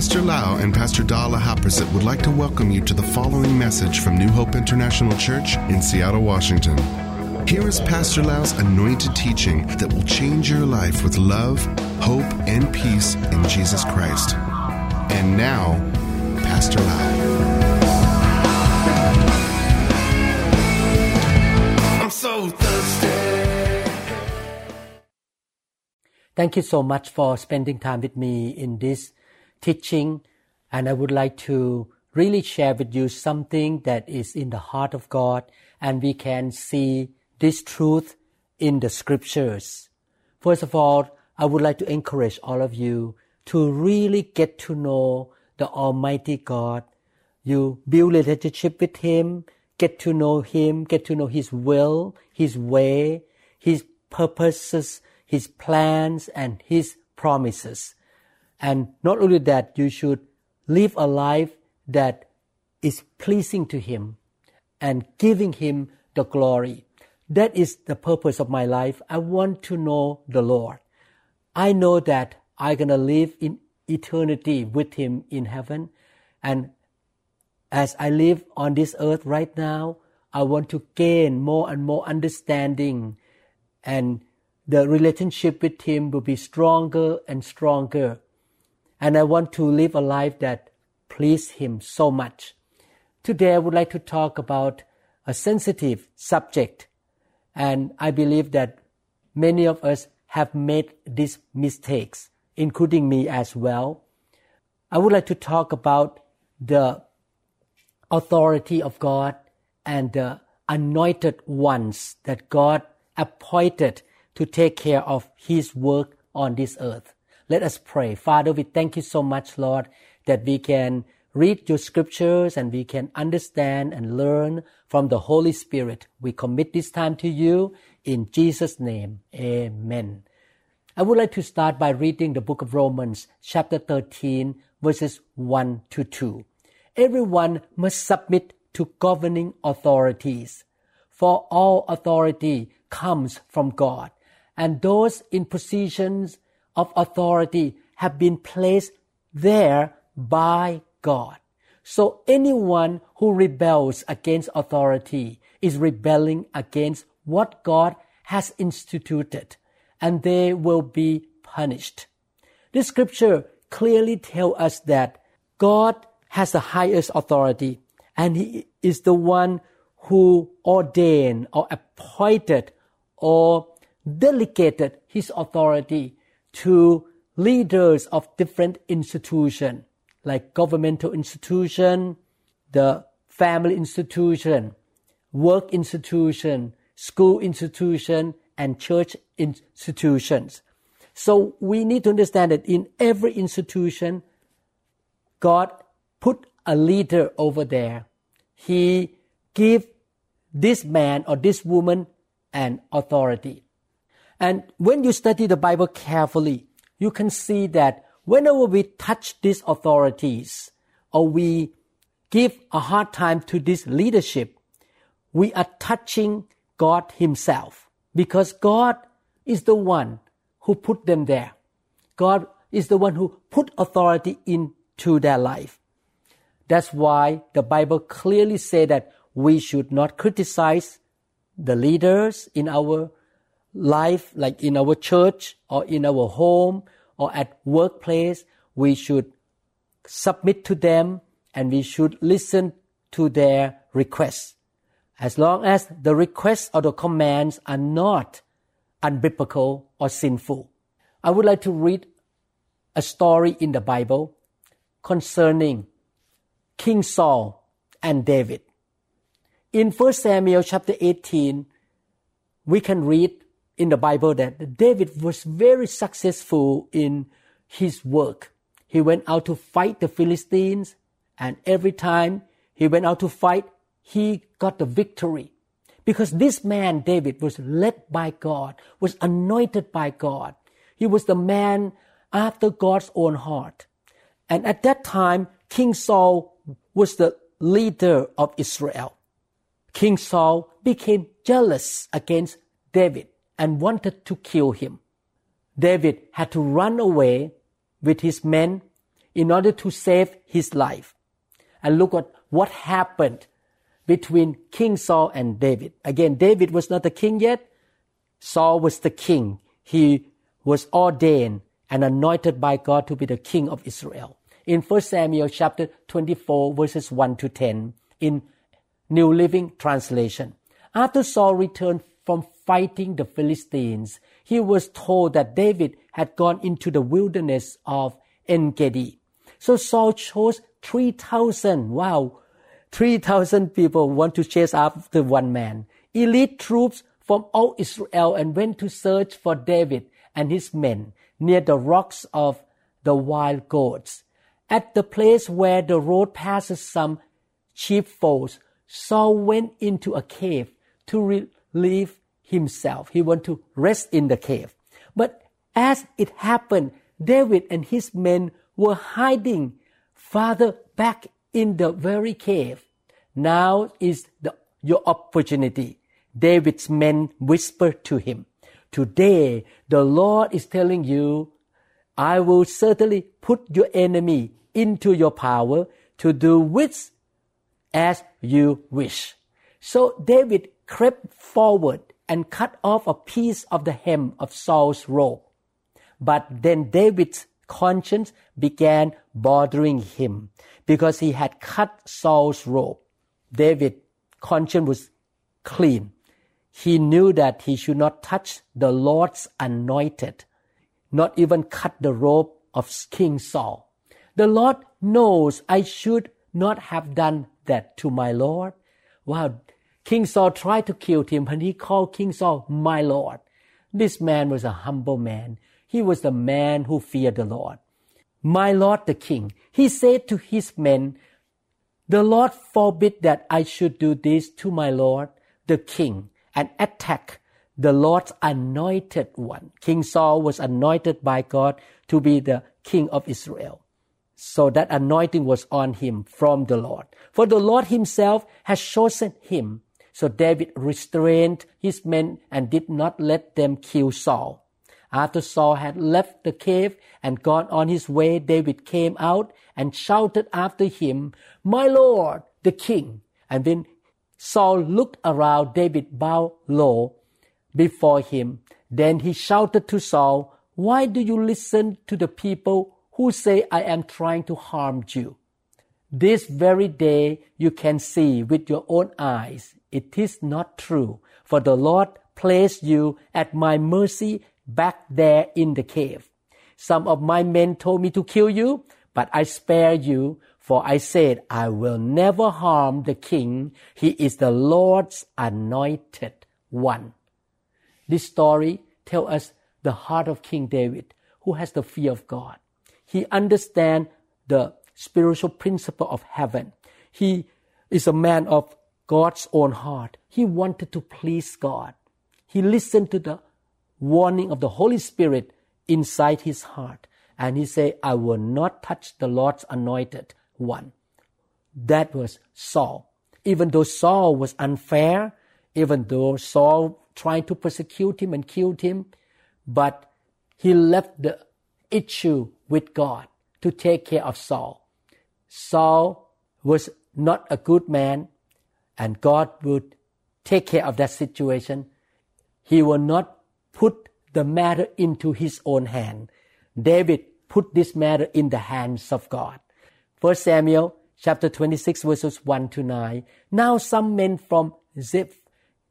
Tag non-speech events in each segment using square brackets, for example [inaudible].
Pastor Lau and Pastor Dala Haprasit would like to welcome you to the following message from New Hope International Church in Seattle, Washington. Here is Pastor Lau's anointed teaching that will change your life with love, hope, and peace in Jesus Christ. And now, Pastor Lau. I'm so thirsty. Thank you so much for spending time with me in this teaching. And I would like to really share with you something that is in the heart of God, and we can see this truth in the scriptures. First of all, I would like to encourage all of you to really get to know the Almighty God. You build relationship with Him, get to know Him, get to know His will, His way, His purposes, His plans, and His promises. And not only that, you should live a life that is pleasing to Him and giving Him the glory. That is the purpose of my life. I want to know the Lord. I know that I'm going to live in eternity with Him in heaven. And as I live on this earth right now, I want to gain more and more understanding and the relationship with Him will be stronger and stronger. And I want to live a life that please Him so much. Today I would like to talk about a sensitive subject. And I believe that many of us have made these mistakes, including me as well. I would like to talk about the authority of God and the anointed ones that God appointed to take care of His work on this earth. Let us pray. Father, we thank you so much, Lord, that we can read your scriptures and we can understand and learn from the Holy Spirit. We commit this time to you in Jesus' name. Amen. I would like to start by reading the book of Romans, chapter 13, verses 1 to 2. Everyone must submit to governing authorities, for all authority comes from God, and those in positions of authority have been placed there by God. So anyone who rebels against authority is rebelling against what God has instituted, and they will be punished. This scripture clearly tells us that God has the highest authority, and He is the one who ordained or appointed or delegated His authority to leaders of different institutions like governmental institution, the family institution, work institution, school institution, and church institutions. So we need to understand that in every institution, God put a leader over there. He give this man or this woman an authority. And when you study the Bible carefully, you can see that whenever we touch these authorities or we give a hard time to this leadership, we are touching God Himself because God is the one who put them there. God is the one who put authority into their life. That's why the Bible clearly says that we should not criticize the leaders in our life, like in our church or in our home or at workplace, we should submit to them and we should listen to their requests. As long as the requests or the commands are not unbiblical or sinful. I would like to read a story in the Bible concerning King Saul and David. In 1 Samuel chapter 18, we can read in the Bible that David was very successful in his work. He went out to fight the Philistines, and every time he went out to fight, he got the victory. Because this man, David, was led by God, was anointed by God. He was the man after God's own heart. And at that time, King Saul was the leader of Israel. King Saul became jealous against David and wanted to kill him. David had to run away with his men. in order to save his life. And look at what happened between King Saul and David. Again, David was not the king yet. Saul was the king. He was ordained and anointed by God to be the king of Israel. In 1 Samuel chapter 24 verses 1 to 10 in New Living Translation. After Saul returned from fighting the Philistines, he was told that David had gone into the wilderness of En Gedi. So Saul chose 3,000, wow, 3,000 people want to chase after one man. Elite troops from all Israel and went to search for David and his men near the rocks of the wild goats. At the place where the road passes some sheepfolds, Saul went into a cave to relieve himself. He wanted to rest in the cave. But as it happened, David and his men were hiding farther back in the very cave. Now is the, your opportunity. David's men whispered to him, Today the Lord is telling you, I will certainly put your enemy into your power to do with as you wish. So David crept forward and cut off a piece of the hem of Saul's robe. But then David's conscience began bothering him because he had cut Saul's robe. David's conscience was clean. He knew that he should not touch the Lord's anointed, not even cut the robe of King Saul. The Lord knows I should not have done that to my Lord. Wow. King Saul tried to kill him and he called King Saul my Lord. This man was a humble man. He was the man who feared the Lord. My Lord the King, he said to his men, The Lord forbid that I should do this to my Lord the King and attack the Lord's anointed one. King Saul was anointed by God to be the king of Israel. So that anointing was on him from the Lord. For the Lord himself has chosen him. So David restrained his men and did not let them kill Saul. After Saul had left the cave and gone on his way, David came out and shouted after him, My Lord, the king. And when Saul looked around, David bowed low before him. Then he shouted to Saul, Why do you listen to the people who say I am trying to harm you? This very day you can see with your own eyes it is not true, for the Lord placed you at my mercy back there in the cave. Some of my men told me to kill you, but I spared you for I said, I will never harm the king. He is the Lord's anointed one. This story tells us the heart of King David, who has the fear of God. He understands the spiritual principle of heaven. He is a man of God's own heart. He wanted to please God. He listened to the warning of the Holy Spirit inside his heart. And he said, I will not touch the Lord's anointed one. That was Saul. Even though Saul was unfair, even though Saul tried to persecute him and killed him, but he left the issue with God to take care of Saul. Saul was not a good man, and God would take care of that situation. He will not put the matter into his own hand. David put this matter in the hands of God. 1 Samuel chapter 26 verses 1 to 9. Now some men from Ziph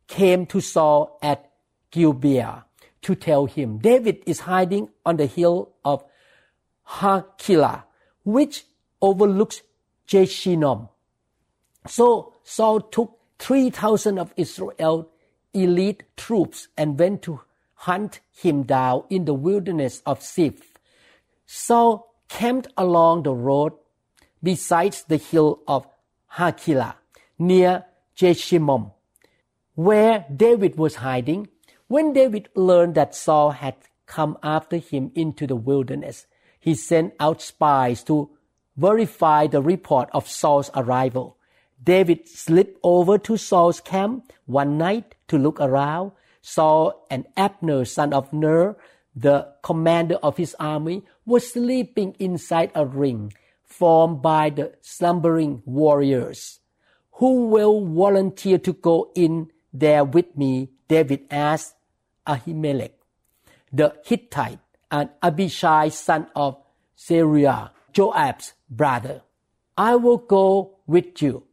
came to Saul at Gibeah to tell him, David is hiding on the hill of Hachilah, which overlooks Jeshimon. So Saul took 3,000 of Israel's elite troops and went to hunt him down in the wilderness of Ziph. Saul camped along the road besides the hill of Hachilah near Jeshimon, where David was hiding. When David learned that Saul had come after him into the wilderness, he sent out spies to verify the report of Saul's arrival. David slipped over to Saul's camp one night to look around. Saul and Abner, son of Ner, the commander of his army, was sleeping inside a ring formed by the slumbering warriors. Who will volunteer to go in there with me? David asked Ahimelech, the Hittite, and Abishai, son of Zeruiah, Joab's brother. I will go with you,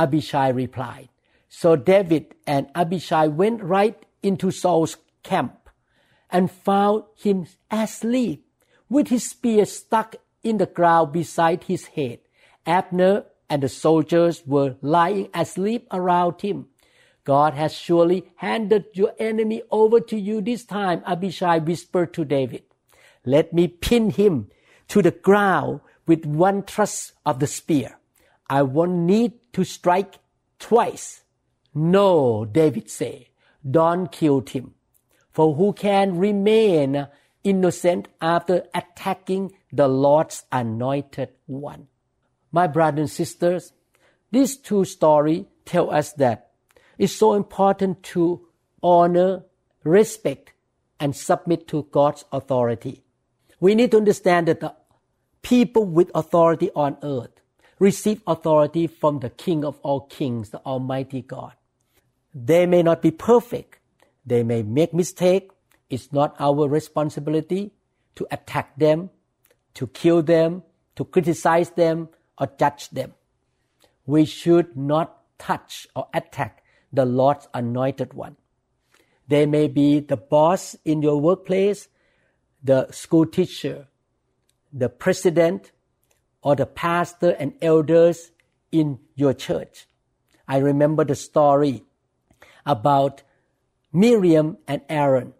Abishai replied. So David and Abishai went right into Saul's camp and found him asleep with his spear stuck in the ground beside his head. Abner and the soldiers were lying asleep around him. God has surely handed your enemy over to you this time, Abishai whispered to David. Let me pin him to the ground with one thrust of the spear. I won't need to strike twice. No, David said, don't kill him. For who can remain innocent after attacking the Lord's anointed one? My brothers and sisters, these two stories tell us that it's so important to honor, respect, and submit to God's authority. We need to understand that the people with authority on earth receive authority from the King of all kings, the Almighty God. They may not be perfect. They may make mistake. It's not our responsibility to attack them, to kill them, to criticize them, or judge them. We should not touch or attack the Lord's anointed one. They may be the boss in your workplace, the school teacher, the president, or the pastor and elders in your church. I remember the story about Miriam and Aaron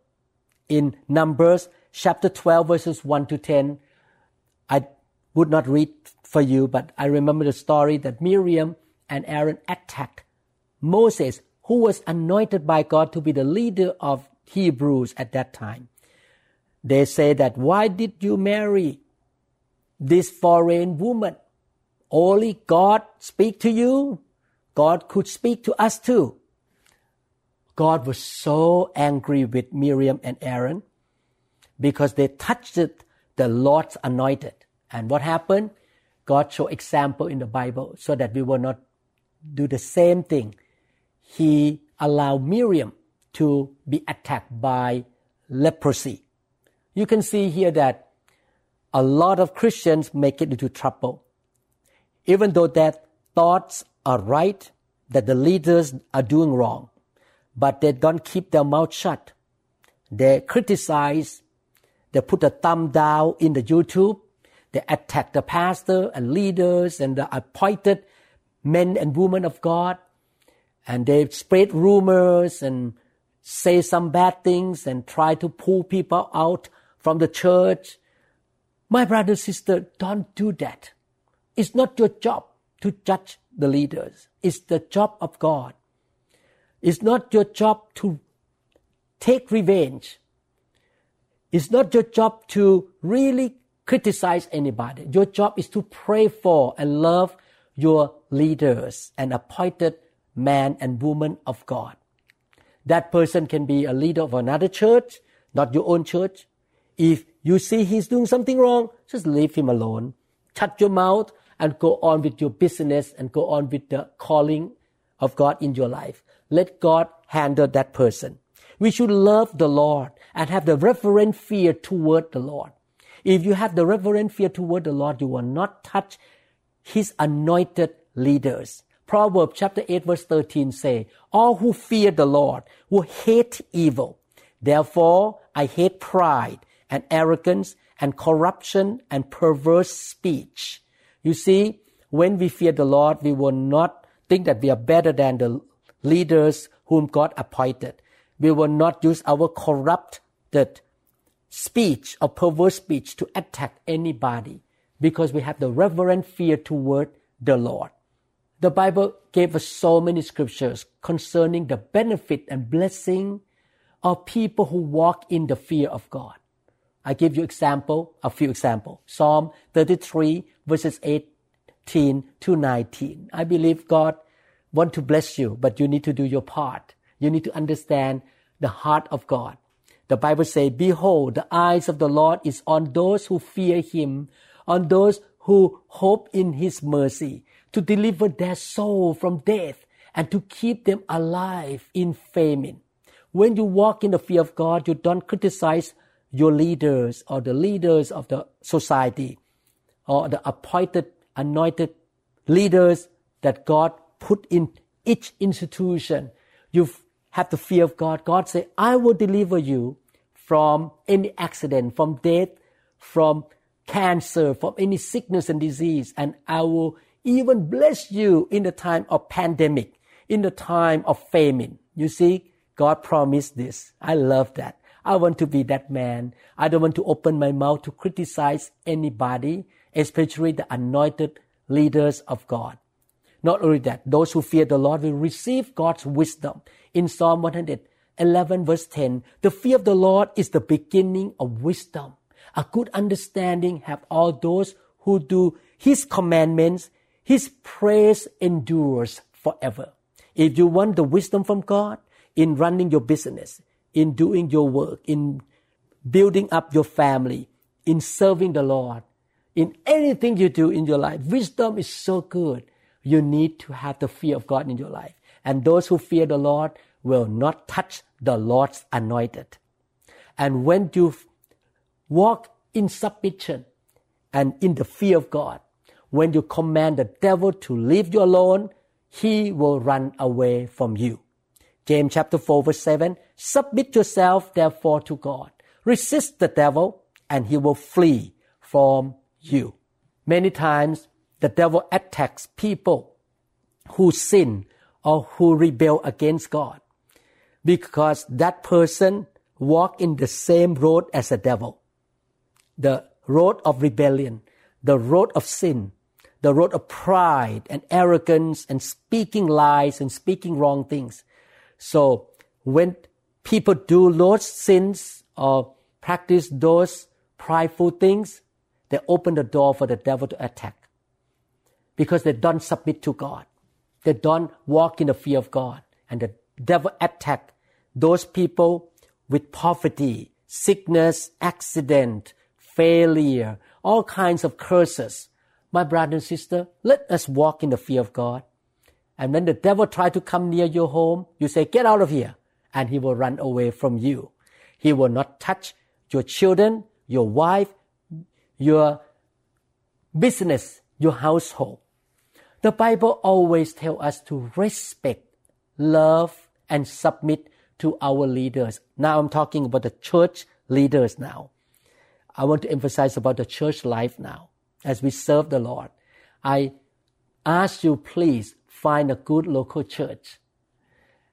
in Numbers chapter 12 verses 1 to 10. I would not read for you, but I remember the story that Miriam and Aaron attacked Moses, who was anointed by God to be the leader of Hebrews at that time. They say that, why did you marry this foreign woman? Only God speak to you. God could speak to us too. God was so angry with Miriam and Aaron because they touched the Lord's anointed. And what happened? God showed example in the Bible so that we will not do the same thing. He allowed Miriam to be attacked by leprosy. You can see here that a lot of Christians make it into trouble. Even though their thoughts are right, that the leaders are doing wrong but they don't keep their mouth shut. They criticize, they put a thumb down in the YouTube, they attack the pastor and leaders and the appointed men and women of God, and they spread rumors and say some bad things and try to pull people out from the church. My brother, sister, don't do that. It's not your job to judge the leaders. It's the job of God it's not your job to take revenge. It's not your job to really criticize anybody. Your job is to pray for and love your leaders and appointed man and woman of God. That person can be a leader of another church, not your own church. If you see he's doing something wrong, just leave him alone. Shut your mouth and go on with your business and go on with the calling of God in your life. Let God handle that person. We should love the Lord and have the reverent fear toward the Lord. If you have the reverent fear toward the Lord, you will not touch His anointed leaders. Proverbs chapter 8 verse 13 say, All who fear the Lord will hate evil. Therefore, I hate pride and arrogance and corruption and perverse speech. You see, when we fear the Lord, we will not think that we are better than the leaders whom God appointed. We will not use our corrupted speech or perverse speech to attack anybody because we have the reverent fear toward the Lord. The Bible gave us so many scriptures concerning the benefit and blessing of people who walk in the fear of God. I give you example, a few examples. Psalm 33 verses 18 to 19. I believe God want to bless you, but you need to do your part. You need to understand the heart of God. The Bible says, Behold, the eyes of the Lord is on those who fear him, on those who hope in his mercy, to deliver their soul from death and to keep them alive in famine. When you walk in the fear of God, you don't criticize your leaders or the leaders of the society or the appointed, anointed leaders that God put in each institution. You have the fear of God. God say, I will deliver you from any accident, from death, from cancer, from any sickness and disease, and I will even bless you in the time of pandemic, in the time of famine. You see, God promised this. I love that. I want to be that man. I don't want to open my mouth to criticize anybody, especially the anointed leaders of God. Not only that, those who fear the Lord will receive God's wisdom. In Psalm 111 verse 10, the fear of the Lord is the beginning of wisdom. A good understanding have all those who do His commandments. His praise endures forever. If you want the wisdom from God in running your business, in doing your work, in building up your family, in serving the Lord, in anything you do in your life, wisdom is so good. You need to have the fear of God in your life. And those who fear the Lord will not touch the Lord's anointed. And when you walk in submission and in the fear of God, when you command the devil to leave you alone, he will run away from you. James chapter 4 verse 7, submit yourself therefore to God. Resist the devil and he will flee from you. Many times the devil attacks people who sin or who rebel against God because that person walk in the same road as the devil. The road of rebellion, the road of sin, the road of pride and arrogance and speaking lies and speaking wrong things. So when people do those sins or practice those prideful things, they open the door for the devil to attack because they don't submit to God. They don't walk in the fear of God. And the devil attack those people with poverty, sickness, accident, failure, all kinds of curses. My brother and sister, let us walk in the fear of God. And when the devil try to come near your home, you say, get out of here. And he will run away from you. He will not touch your children, your wife, your business, your household. The Bible always tells us to respect, love, and submit to our leaders. Now I'm talking about the church leaders now. I want to emphasize about the church life now as we serve the Lord. I ask you please find a good local church.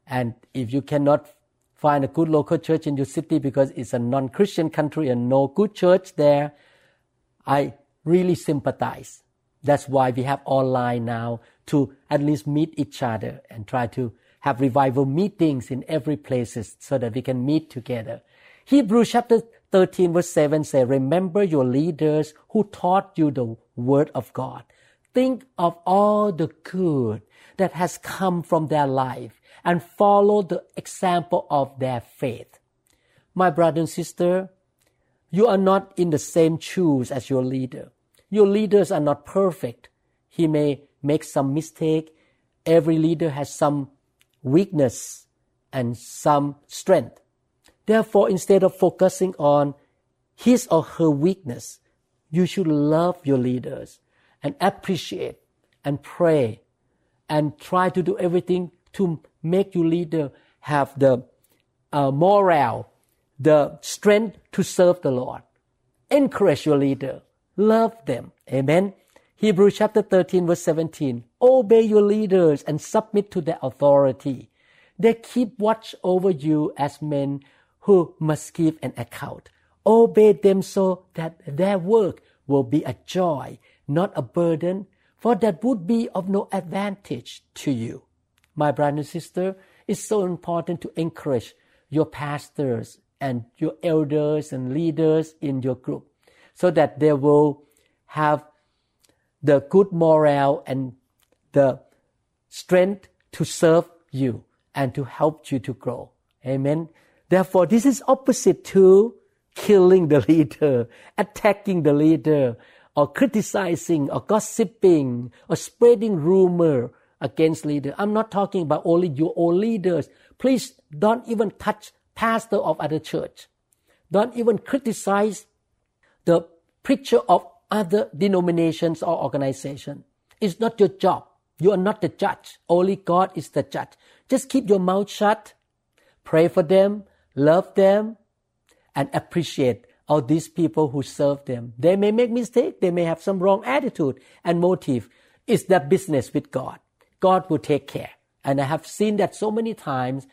And if you cannot find a good local church in your city because it's a non-Christian country and no good church there, I really sympathize. That's why we have online now to at least meet each other and try to have revival meetings in every places so that we can meet together. Hebrews chapter 13 verse 7 says, remember your leaders who taught you the word of God. Think of all the good that has come from their life and follow the example of their faith. My brother and sister, you are not in the same shoes as your leader. Your leaders are not perfect. He may make some mistake. Every leader has some weakness and some strength. Therefore, instead of focusing on his or her weakness, you should love your leaders and appreciate and pray and try to do everything to make your leader have the uh, morale the strength to serve the Lord. Encourage your leader. Love them. Amen. Hebrews chapter 13 verse 17. Obey your leaders and submit to their authority. They keep watch over you as men who must give an account. Obey them so that their work will be a joy, not a burden, for that would be of no advantage to you. My brother and sister, it's so important to encourage your pastors and your elders and leaders in your group so that they will have the good morale and the strength to serve you and to help you to grow. Amen. Therefore, this is opposite to killing the [laughs] leader, attacking the leader, or criticizing, or gossiping, or spreading rumor against leader. I'm not talking about only your own leaders. Please don't even touch pastor of other church. Don't even criticize the preacher of other denominations or organization. It's not your job. You are not the judge. Only God is the judge. Just keep your mouth shut. Pray for them. Love them. And appreciate all these people who serve them. They may make mistake. They may have some wrong attitude and motive. It's their business with God. God will take care. And I have seen that so many times.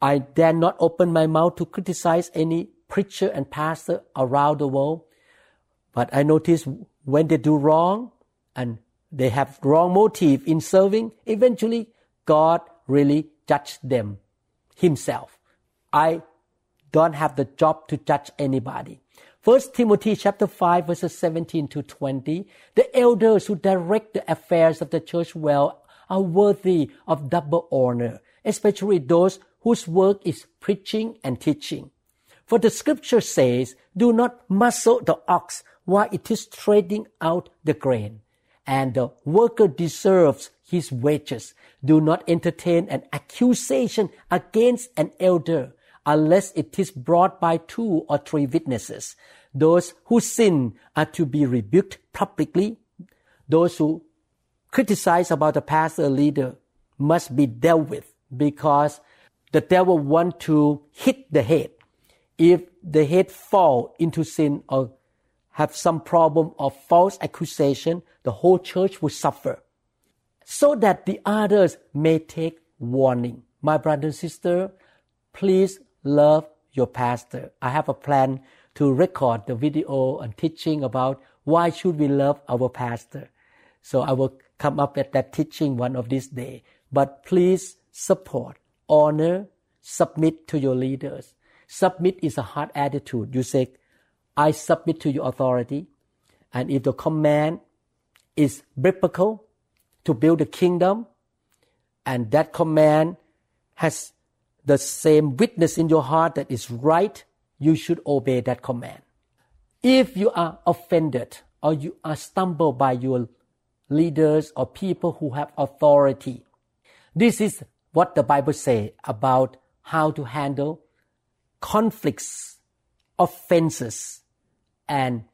I dare not open my mouth to criticize any preacher and pastor around the world. But I notice when they do wrong and they have wrong motive in serving, eventually God really judge them himself. I don't have the job to judge anybody. First Timothy chapter 5 verses 17 to 20. The elders who direct the affairs of the church well are worthy of double honor, especially those whose work is preaching and teaching. For the scripture says, do not muzzle the ox while it is treading out the grain and the worker deserves his wages. Do not entertain an accusation against an elder unless it is brought by two or three witnesses. Those who sin are to be rebuked publicly. Those who criticize about the pastor leader must be dealt with because the devil want to hit the head. If the head fall into sin or have some problem of false accusation, the whole church will suffer. So that the others may take warning. My brother and sister, please love your pastor. I have a plan to record the video and teaching about why should we love our pastor. So I will come up at that teaching one of these days. But please support, honor, submit to your leaders. Submit is a hard attitude. You say, I submit to your authority. And if the command is biblical to build a kingdom, and that command has the same witness in your heart that is right, you should obey that command. If you are offended or you are stumbled by your leaders or people who have authority, this is what the Bible says about how to handle conflicts, offenses, and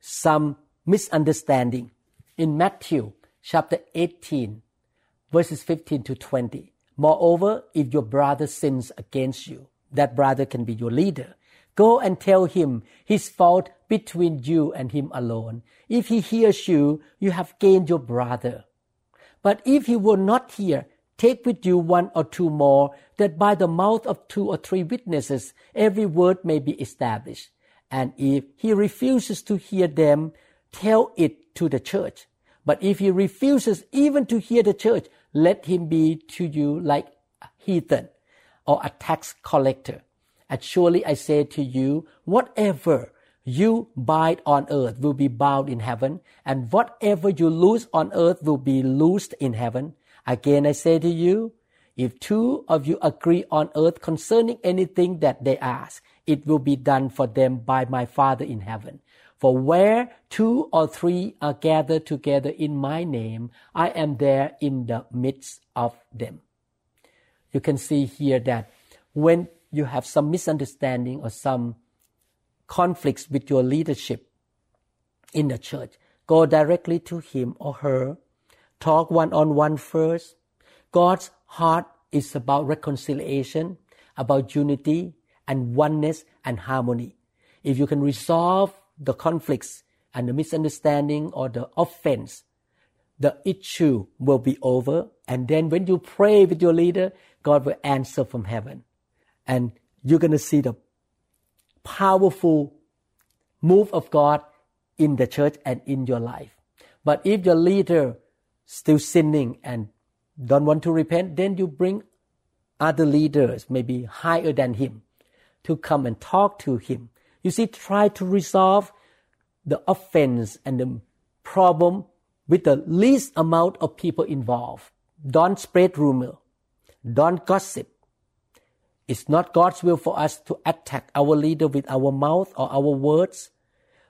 some misunderstanding. In Matthew chapter 18, verses 15 to 20. Moreover, if your brother sins against you, that brother can be your leader. Go and tell him his fault between you and him alone. If he hears you, you have gained your brother. But if he will not hear, take with you one or two more, that by the mouth of two or three witnesses every word may be established. And if he refuses to hear them, tell it to the church. But if he refuses even to hear the church, let him be to you like a heathen or a tax collector. And surely I say to you, whatever you bind on earth will be bound in heaven, and whatever you loose on earth will be loosed in heaven. Again I say to you, if two of you agree on earth concerning anything that they ask, it will be done for them by my Father in heaven. For where two or three are gathered together in my name, I am there in the midst of them. You can see here that when you have some misunderstanding or some conflicts with your leadership in the church, go directly to him or her. Talk one on one first. God's heart is about reconciliation, about unity, and oneness and harmony. If you can resolve the conflicts and the misunderstanding or the offense, the issue will be over. And then when you pray with your leader, God will answer from heaven. And you're going to see the powerful move of God in the church and in your life. But if your leader still sinning and don't want to repent, then you bring other leaders, maybe higher than him, to come and talk to him. You see, try to resolve the offense and the problem with the least amount of people involved. Don't spread rumor. Don't gossip. It's not God's will for us to attack our leader with our mouth or our words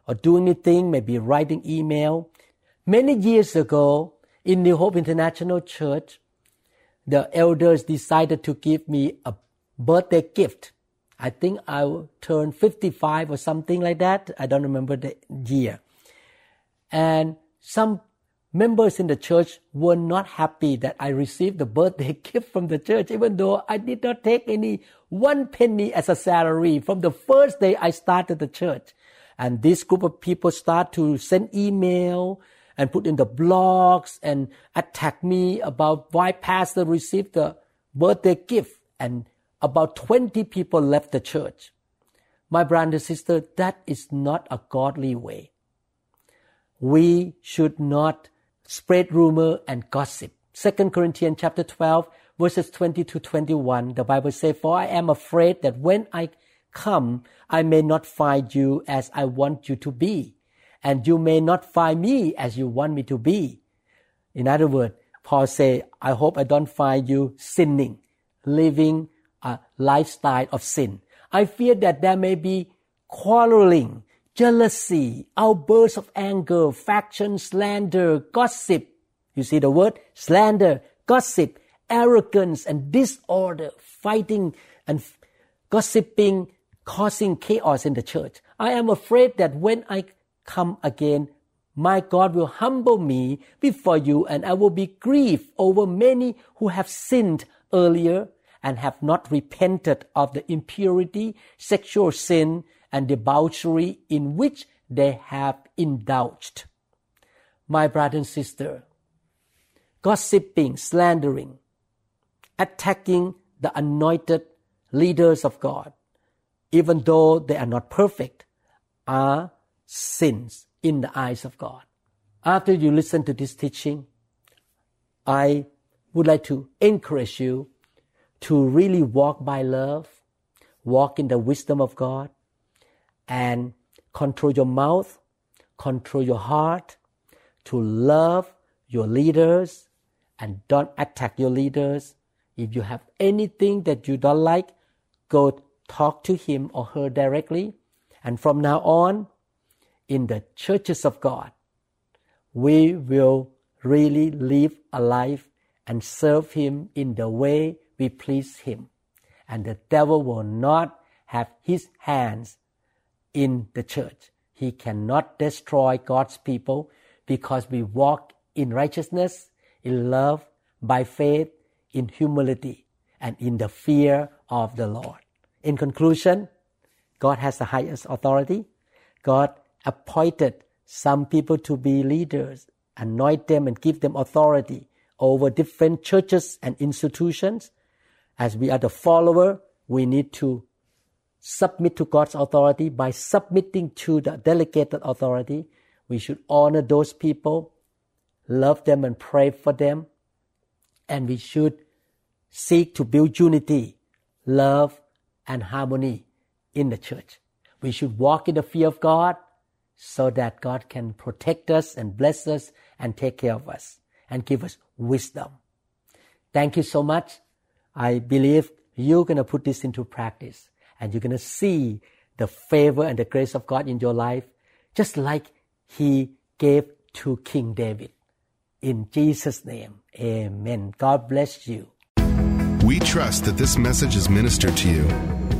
or do anything, maybe writing email. Many years ago in New Hope International Church, the elders decided to give me a birthday gift. I think I will turn 55 or something like that. I don't remember the year. And some members in the church were not happy that I received the birthday [laughs] gift from the church, even though I did not take any one penny as a salary from the first day I started the church. And this group of people start to send email and put in the blogs and attack me about why pastor received the birthday gift and about 20 people left the church. My brother and sister, that is not a godly way. We should not spread rumor and gossip. 2 Corinthians chapter 12 verses 20 to 21 the Bible says for I am afraid that when I come I may not find you as I want you to be and you may not find me as you want me to be. In other words, Paul say I hope I don't find you sinning, living a lifestyle of sin. I fear that there may be quarreling, jealousy, outbursts of anger, faction, slander, gossip. You see the word slander, gossip, arrogance, and disorder, fighting and gossiping, causing chaos in the church. I am afraid that when I come again, my God will humble me before you, and I will be grieved over many who have sinned earlier and have not repented of the impurity, sexual sin, and debauchery in which they have indulged. My brother and sister, gossiping, slandering, attacking the anointed leaders of God, even though they are not perfect, are sins in the eyes of God. After you listen to this teaching, I would like to encourage you to really walk by love, walk in the wisdom of God, and control your mouth, control your heart, to love your leaders and don't attack your leaders. If you have anything that you don't like, go talk to him or her directly. And from now on, in the churches of God, we will really live a life and serve him in the way we please him. And the devil will not have his hands in the church. He cannot destroy God's people because we walk in righteousness, in love, by faith, in humility, and in the fear of the Lord. In conclusion, God has the highest authority. God appointed some people to be leaders, anoint them and give them authority over different churches and institutions. As we are the follower, we need to submit to God's authority by submitting to the delegated authority. We should honor those people, love them and pray for them. And we should seek to build unity, love, and harmony in the church. We should walk in the fear of God so that God can protect us and bless us and take care of us and give us wisdom. Thank you so much. I believe you're going to put this into practice and you're going to see the favor and the grace of God in your life, just like He gave to King David. In Jesus' name, amen. God bless you. We trust that this message is ministered to you.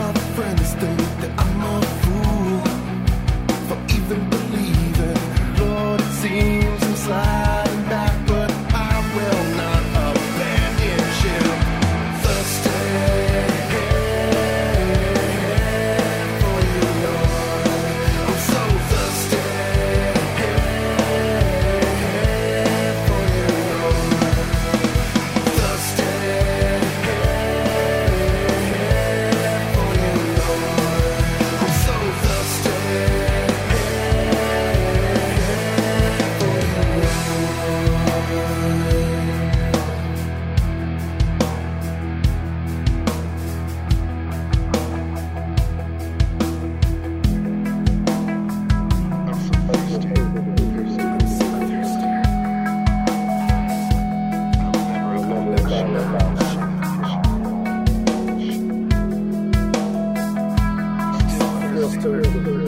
my friends think that I'm a fool. 这个就是